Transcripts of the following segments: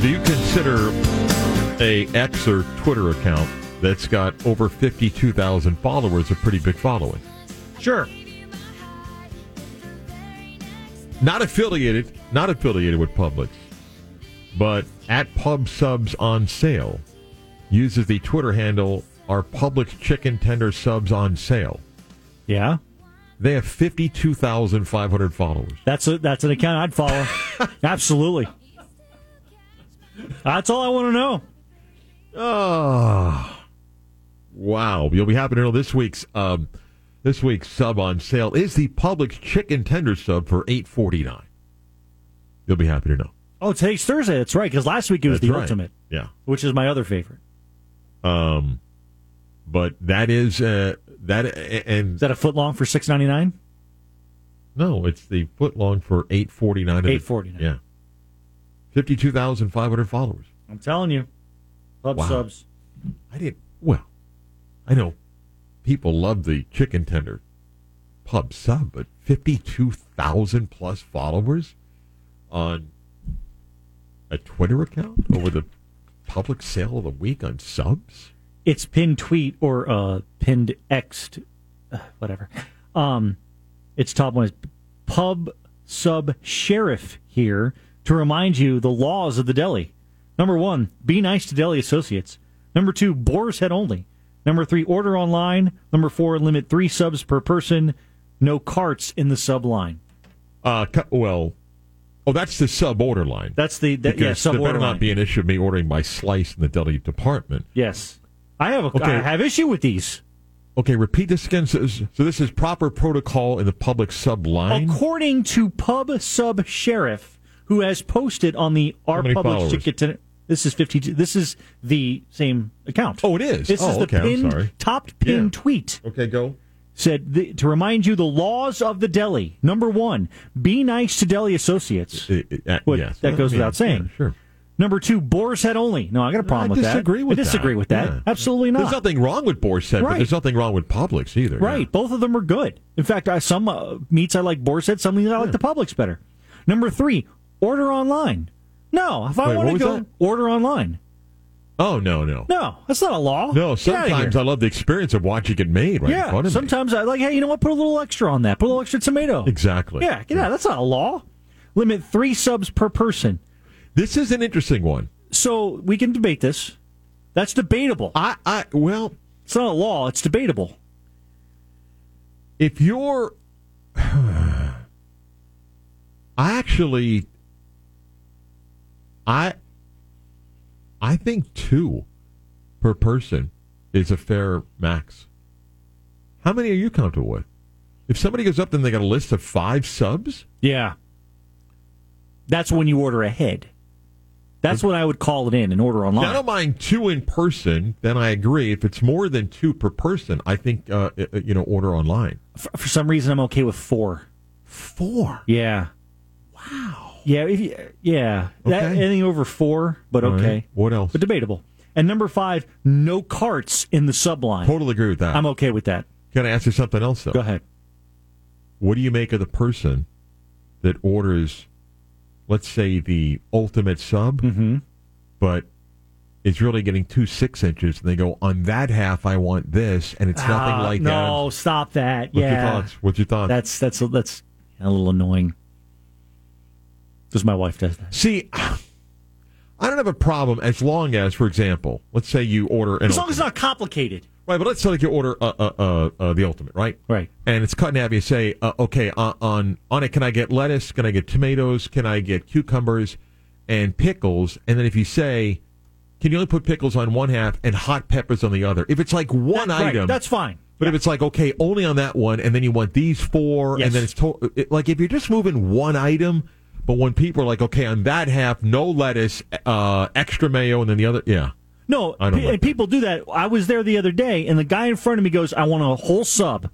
do you consider a X or Twitter account that's got over 52,000 followers a pretty big following? Sure. Not affiliated, not affiliated with Publix, but at Pub Subs on sale uses the Twitter handle our Publix chicken tender subs on sale. Yeah. They have 52,500 followers. That's a that's an account I'd follow. Absolutely. That's all I want to know. Oh, wow! You'll be happy to know this week's um, this week's sub on sale is the Publix chicken tender sub for eight forty nine. You'll be happy to know. Oh, today's Thursday. That's right. Because last week it was That's the right. ultimate. Yeah, which is my other favorite. Um, but that is uh, that and is that a foot long for six ninety nine? No, it's the foot long for eight forty nine. Eight forty nine. Yeah. 52,500 followers. I'm telling you. Club wow. subs. I did Well, I know people love the chicken tender pub sub, but 52,000 plus followers on a Twitter account over the Publix sale of the week on subs? It's pinned tweet or uh, pinned X, uh, whatever. Um, it's top one is pub sub sheriff here to remind you the laws of the deli. Number one, be nice to deli associates. Number two, Boar's Head only. Number three, order online. Number four, limit three subs per person. No carts in the sub line. Uh, well, oh, that's the sub order line. That's the that, yeah sub there better not line. be an issue of me ordering my slice in the deli department. yes, I have a, Okay. I have issue with these. Okay, repeat this again. So, so this is proper protocol in the Publix sub line. According to Pub Sub Sheriff, who has posted on the Our Public followers? Ticket, to, this is fifty two. This is the same account. Oh, it is? This Oh, is the okay, I'm pinned, sorry. top pinned Yeah. tweet. Okay, go. Said the, to remind you the laws of the deli. Number one, be nice to deli associates. Uh, uh, What- yes, that goes Yeah, without saying. yeah, sure. Number two, Boar's Head only. No, I got a problem I with that. disagree with I disagree that. with that. Yeah. Absolutely not. There's nothing wrong with Boar's Head, but there's nothing wrong with Publix either. Right. Both of them are good. In fact, I, some uh, meats I like Boar's Head, some meats I like the Publix better. Number three, order online. No, if I Wait, want to go, that? order online. Oh no, no, No, that's not a law. no. Sometimes. I love the experience of watching it made right in yeah. front of me. Sometimes I like, hey, you know what? Put a little extra on that. Put a little extra tomato. Exactly. Yeah, out. That's not a law. Limit three subs per person. This is an interesting one. So we can debate this. That's debatable. I, I, well, It's not a law. It's debatable. if you're, I actually, I, I think two per person is a fair max. How many are you comfortable with? If somebody goes up then they got a list of five subs, Yeah. That's when you order ahead. That's when I would call it in and order online. I don't mind two in person. Then I agree. If it's more than two per person, I think uh, uh, you know order online. For, for some reason, I'm okay with four. Four. Yeah. Wow. Yeah. If you, yeah. That, Okay. anything over four, but All right. okay. What else? But debatable. And number five, no carts in the subline. Totally agree with that. I'm okay with that. Can I ask you something else though? Go ahead. What do you make of the person that orders, let's say, the ultimate sub, Mm-hmm. but is really getting two six inches, and they go on that half, I want this, and it's nothing Ah, like no, that. stop that. What's your yeah. thoughts? What's your thoughts? That's that's that's a little annoying. Because my wife does that. See, I don't have a problem as long as, for example, let's say you order an As long as it's not complicated. right, but let's say like you order uh, uh, uh, uh, the ultimate, right? Right. And it's cut in half. You say, uh, okay, uh, on on it, can I get lettuce? Can I get tomatoes? Can I get cucumbers and pickles? And then if you say, can you only put pickles on one half and hot peppers on the other? If it's like one That- right, item, That's fine. But if it's like okay, only on that one, and then you want these four, Yes. and then it's to- it, like if you're just moving one item, but when people are like, okay, on that half, no lettuce, uh, extra mayo, and then the other, yeah, No, I don't pe- like and people do that. I was there the other day, and the guy in front of me goes, "I want a whole sub,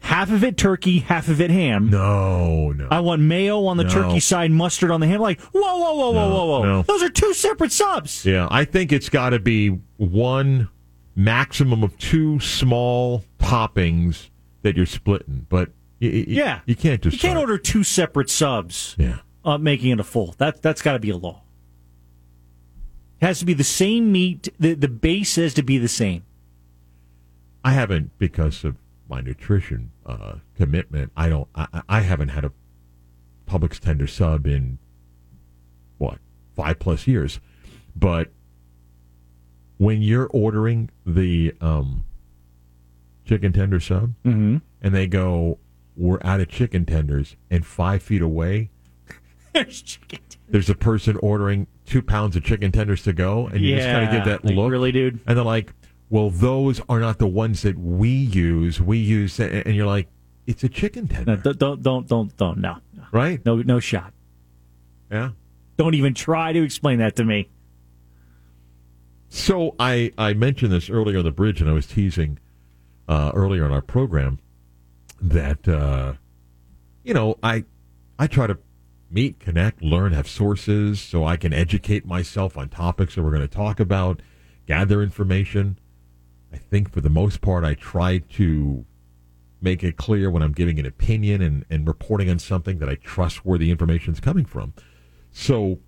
half of it turkey, half of it ham. no, no, I want mayo on the No. turkey side, mustard on the ham." Like, whoa, whoa, whoa, whoa, No, whoa, whoa! no. Those are two separate subs. yeah, I think it's got to be one maximum of two small toppings that you're splitting, but y- y- Yeah, you can't just you can't start- order two separate subs, yeah. Uh, making it a full. That that's got to be a law. It has to be the same meat. The the base has to be the same. I haven't because of my nutrition uh, commitment. I don't. I, I haven't had a Publix tender sub in what five plus years, but when you're ordering the um, chicken tender sub, Mm-hmm. and they go, "We're out of chicken tenders," and five feet away, There's chicken. there's a person ordering two pounds of chicken tenders to go, and you just kind of give that like, look, Really, dude? and they're like, "Well, those are not the ones that we use. We use," and you're like, "It's a chicken tender, No, don't don't don't don't no no right?" no no shot. Yeah. Don't even try to explain that to me. So I I mentioned this earlier on the bridge, and I was teasing uh, earlier in our program that uh, you know I I try to meet, connect, learn, have sources, so I can educate myself on topics that we're going to talk about, gather information. I think for the most part, I try to make it clear when I'm giving an opinion and, and reporting on something that I trust where the information is coming from. So,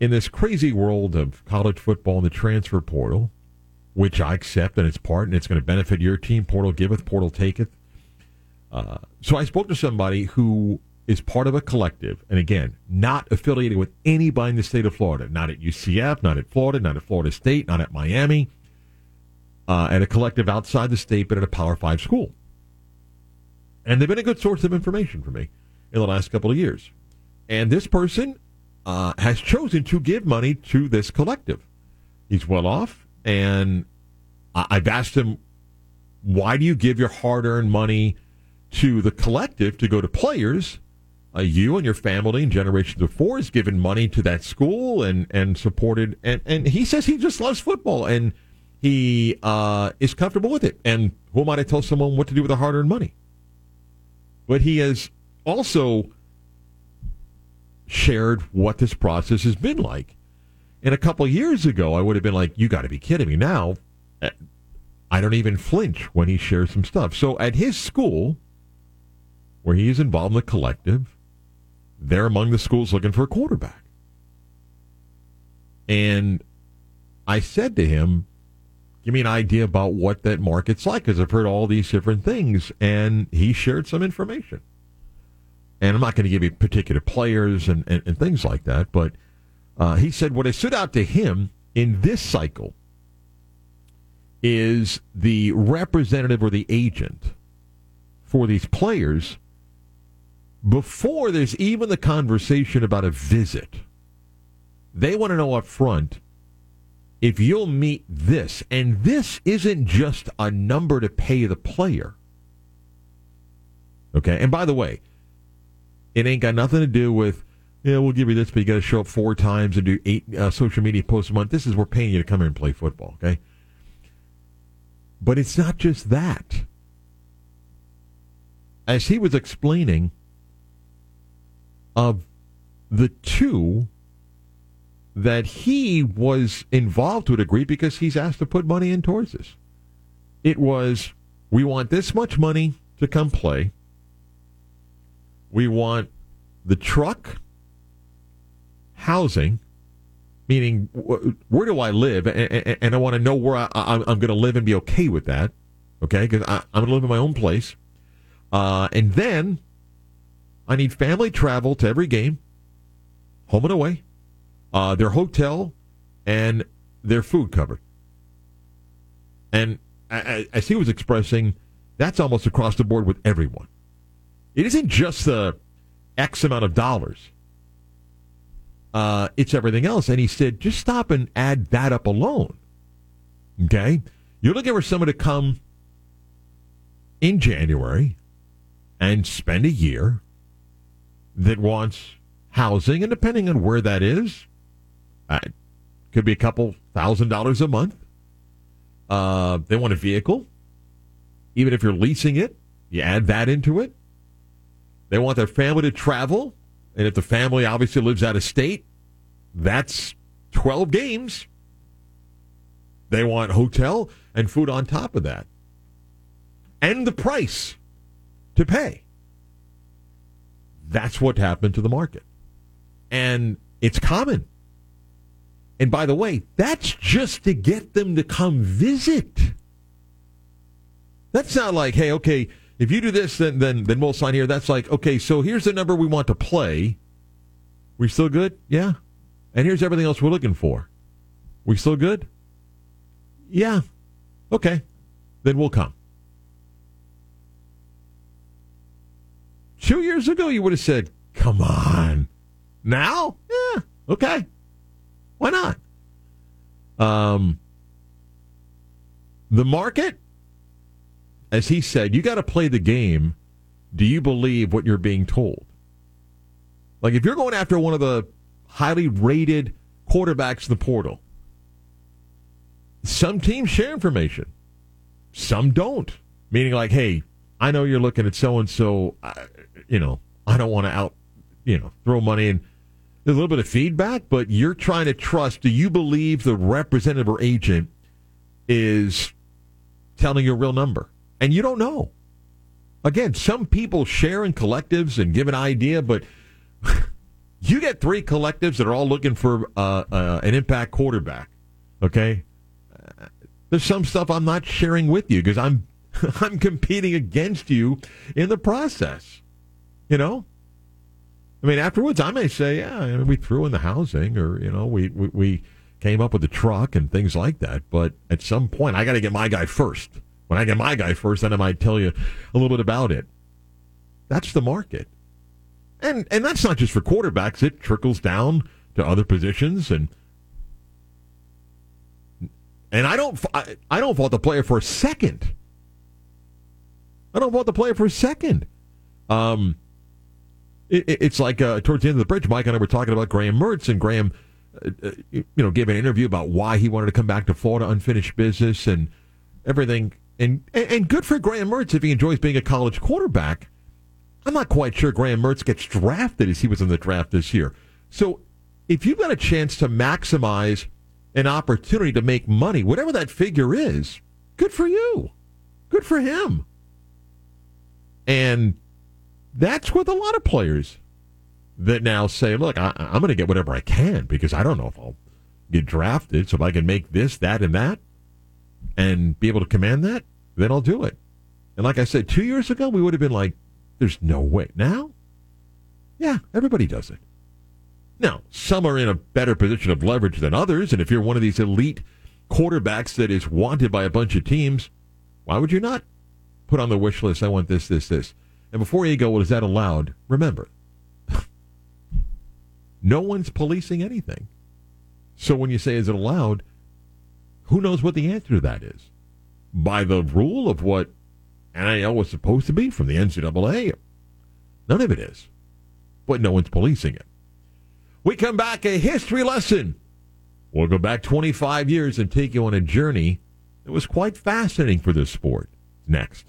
in this crazy world of college football and the transfer portal, which I accept and it's part and it's going to benefit your team, portal giveth, portal taketh. Uh, so I spoke to somebody who is part of a collective, and again, not affiliated with anybody in the state of Florida, not at UCF, not at Florida, not at Florida State, not at Miami, uh, at a collective outside the state, but at a Power Five school. And they've been a good source of information for me in the last couple of years. And this person uh, has chosen to give money to this collective. He's well off, and I- I've asked him, why do you give your hard earned money to the collective to go to players? Uh, you and your family and generations before has given money to that school and, and supported, and, and he says he just loves football and he uh, is comfortable with it. And who am I to tell someone what to do with their hard earned money? But he has also shared what this process has been like. And a couple years ago, I would have been like, you got to be kidding me. Now, eh, I don't even flinch when he shares some stuff. So at his school, where he is involved in the collective, they're among the schools looking for a quarterback. And I said to him, give me an idea about what that market's like because I've heard all these different things. And he shared some information. And I'm not going to give you particular players and, and, and things like that, but uh, he said what has stood out to him in this cycle is the representative or the agent for these players before there's even the conversation about a visit. They want to know up front if you'll meet this, and this isn't just a number to pay the player. Okay, and by the way, it ain't got nothing to do with, yeah, we'll give you this, but you got to show up four times and do eight uh, social media posts a month. This is, we're paying you to come here and play football, okay? But it's not just that. As he was explaining, of the two that he was involved to a degree because he's asked to put money in towards this. It was, we want this much money to come play. We want the truck, housing, meaning where do I live, and, I want to know where I'm going to live and be okay with that, okay? Because I'm going to live in my own place, uh, and then I need family travel to every game, home and away, uh, their hotel, and their food covered. And as he was expressing, that's almost across the board with everyone. It isn't just the X amount of dollars. Uh, it's everything else. And he said, just stop and add that up alone. Okay? You're looking for someone to come in January and spend a year that wants housing, and depending on where that is, uh, could be a couple thousand dollars a month. Uh, they want a vehicle, even if you're leasing it, you add that into it. They want their family to travel, and if the family obviously lives out of state, that's 12 games. They want hotel and food on top of that, and the price to pay. That's what happened to the market. And it's common. And by the way, that's just to get them to come visit. That's not like, hey, okay, if you do this, then then then we'll sign here. That's like, okay, so here's the number we want to play. We still good? Yeah. And here's everything else we're looking for. We still good? Yeah. Okay. Then we'll come. Two years ago, you would have said, come on. Now? Yeah. Okay. Why not? Um, the market, as he said, you got to play the game. Do you believe what you're being told? Like if you're going after one of the highly rated quarterbacks in the portal, some teams share information, some don't. Meaning, like, hey, I know you're looking at so and so. You know, I don't want to out, you know, throw money in. There's a little bit of feedback, but you're trying to trust. Do you believe the representative or agent is telling you a real number? And you don't know. Again, some people share in collectives and give an idea, but you get three collectives that are all looking for uh, uh, an impact quarterback. Okay, there's some stuff I'm not sharing with you because I'm I'm competing against you in the process. You know, I mean, afterwards I may say, yeah, we threw in the housing, or you know, we we, we came up with the truck and things like that. But at some point, I got to get my guy first. When I get my guy first, then I might tell you a little bit about it. That's the market. And and that's not just for quarterbacks; it trickles down to other positions, and and I don't I, I don't fault the player for a second. I don't fault the player for a second. Um, it, it's like uh, towards the end of the bridge, Mike and I were talking about Graham Mertz, and Graham, uh, uh you know, gave an interview about why he wanted to come back to Florida, unfinished business, and everything. And and good for Graham Mertz if he enjoys being a college quarterback. I'm not quite sure Graham Mertz gets drafted as he was in the draft this year. So if you've got a chance to maximize an opportunity to make money, whatever that figure is, good for you. Good for him. And that's with a lot of players that now say, look, I, am going to get whatever I can because I don't know if I'll get drafted. So if I can make this, that, and that and be able to command that, then I'll do it. And like I said, two years ago, we would have been like, there's no way. Now, yeah, everybody does it. Now, some are in a better position of leverage than others, and if you're one of these elite quarterbacks that is wanted by a bunch of teams, why would you not put on the wish list, I want this, this, this? And before you go, well, is that allowed? Remember, no one's policing anything. So when you say, is it allowed? Who knows what the answer to that is? By the rule of what NIL was supposed to be from the NCAA. None of it is. But no one's policing it. We come back, a history lesson. We'll go back 25 years and take you on a journey that was quite fascinating for this sport. Next.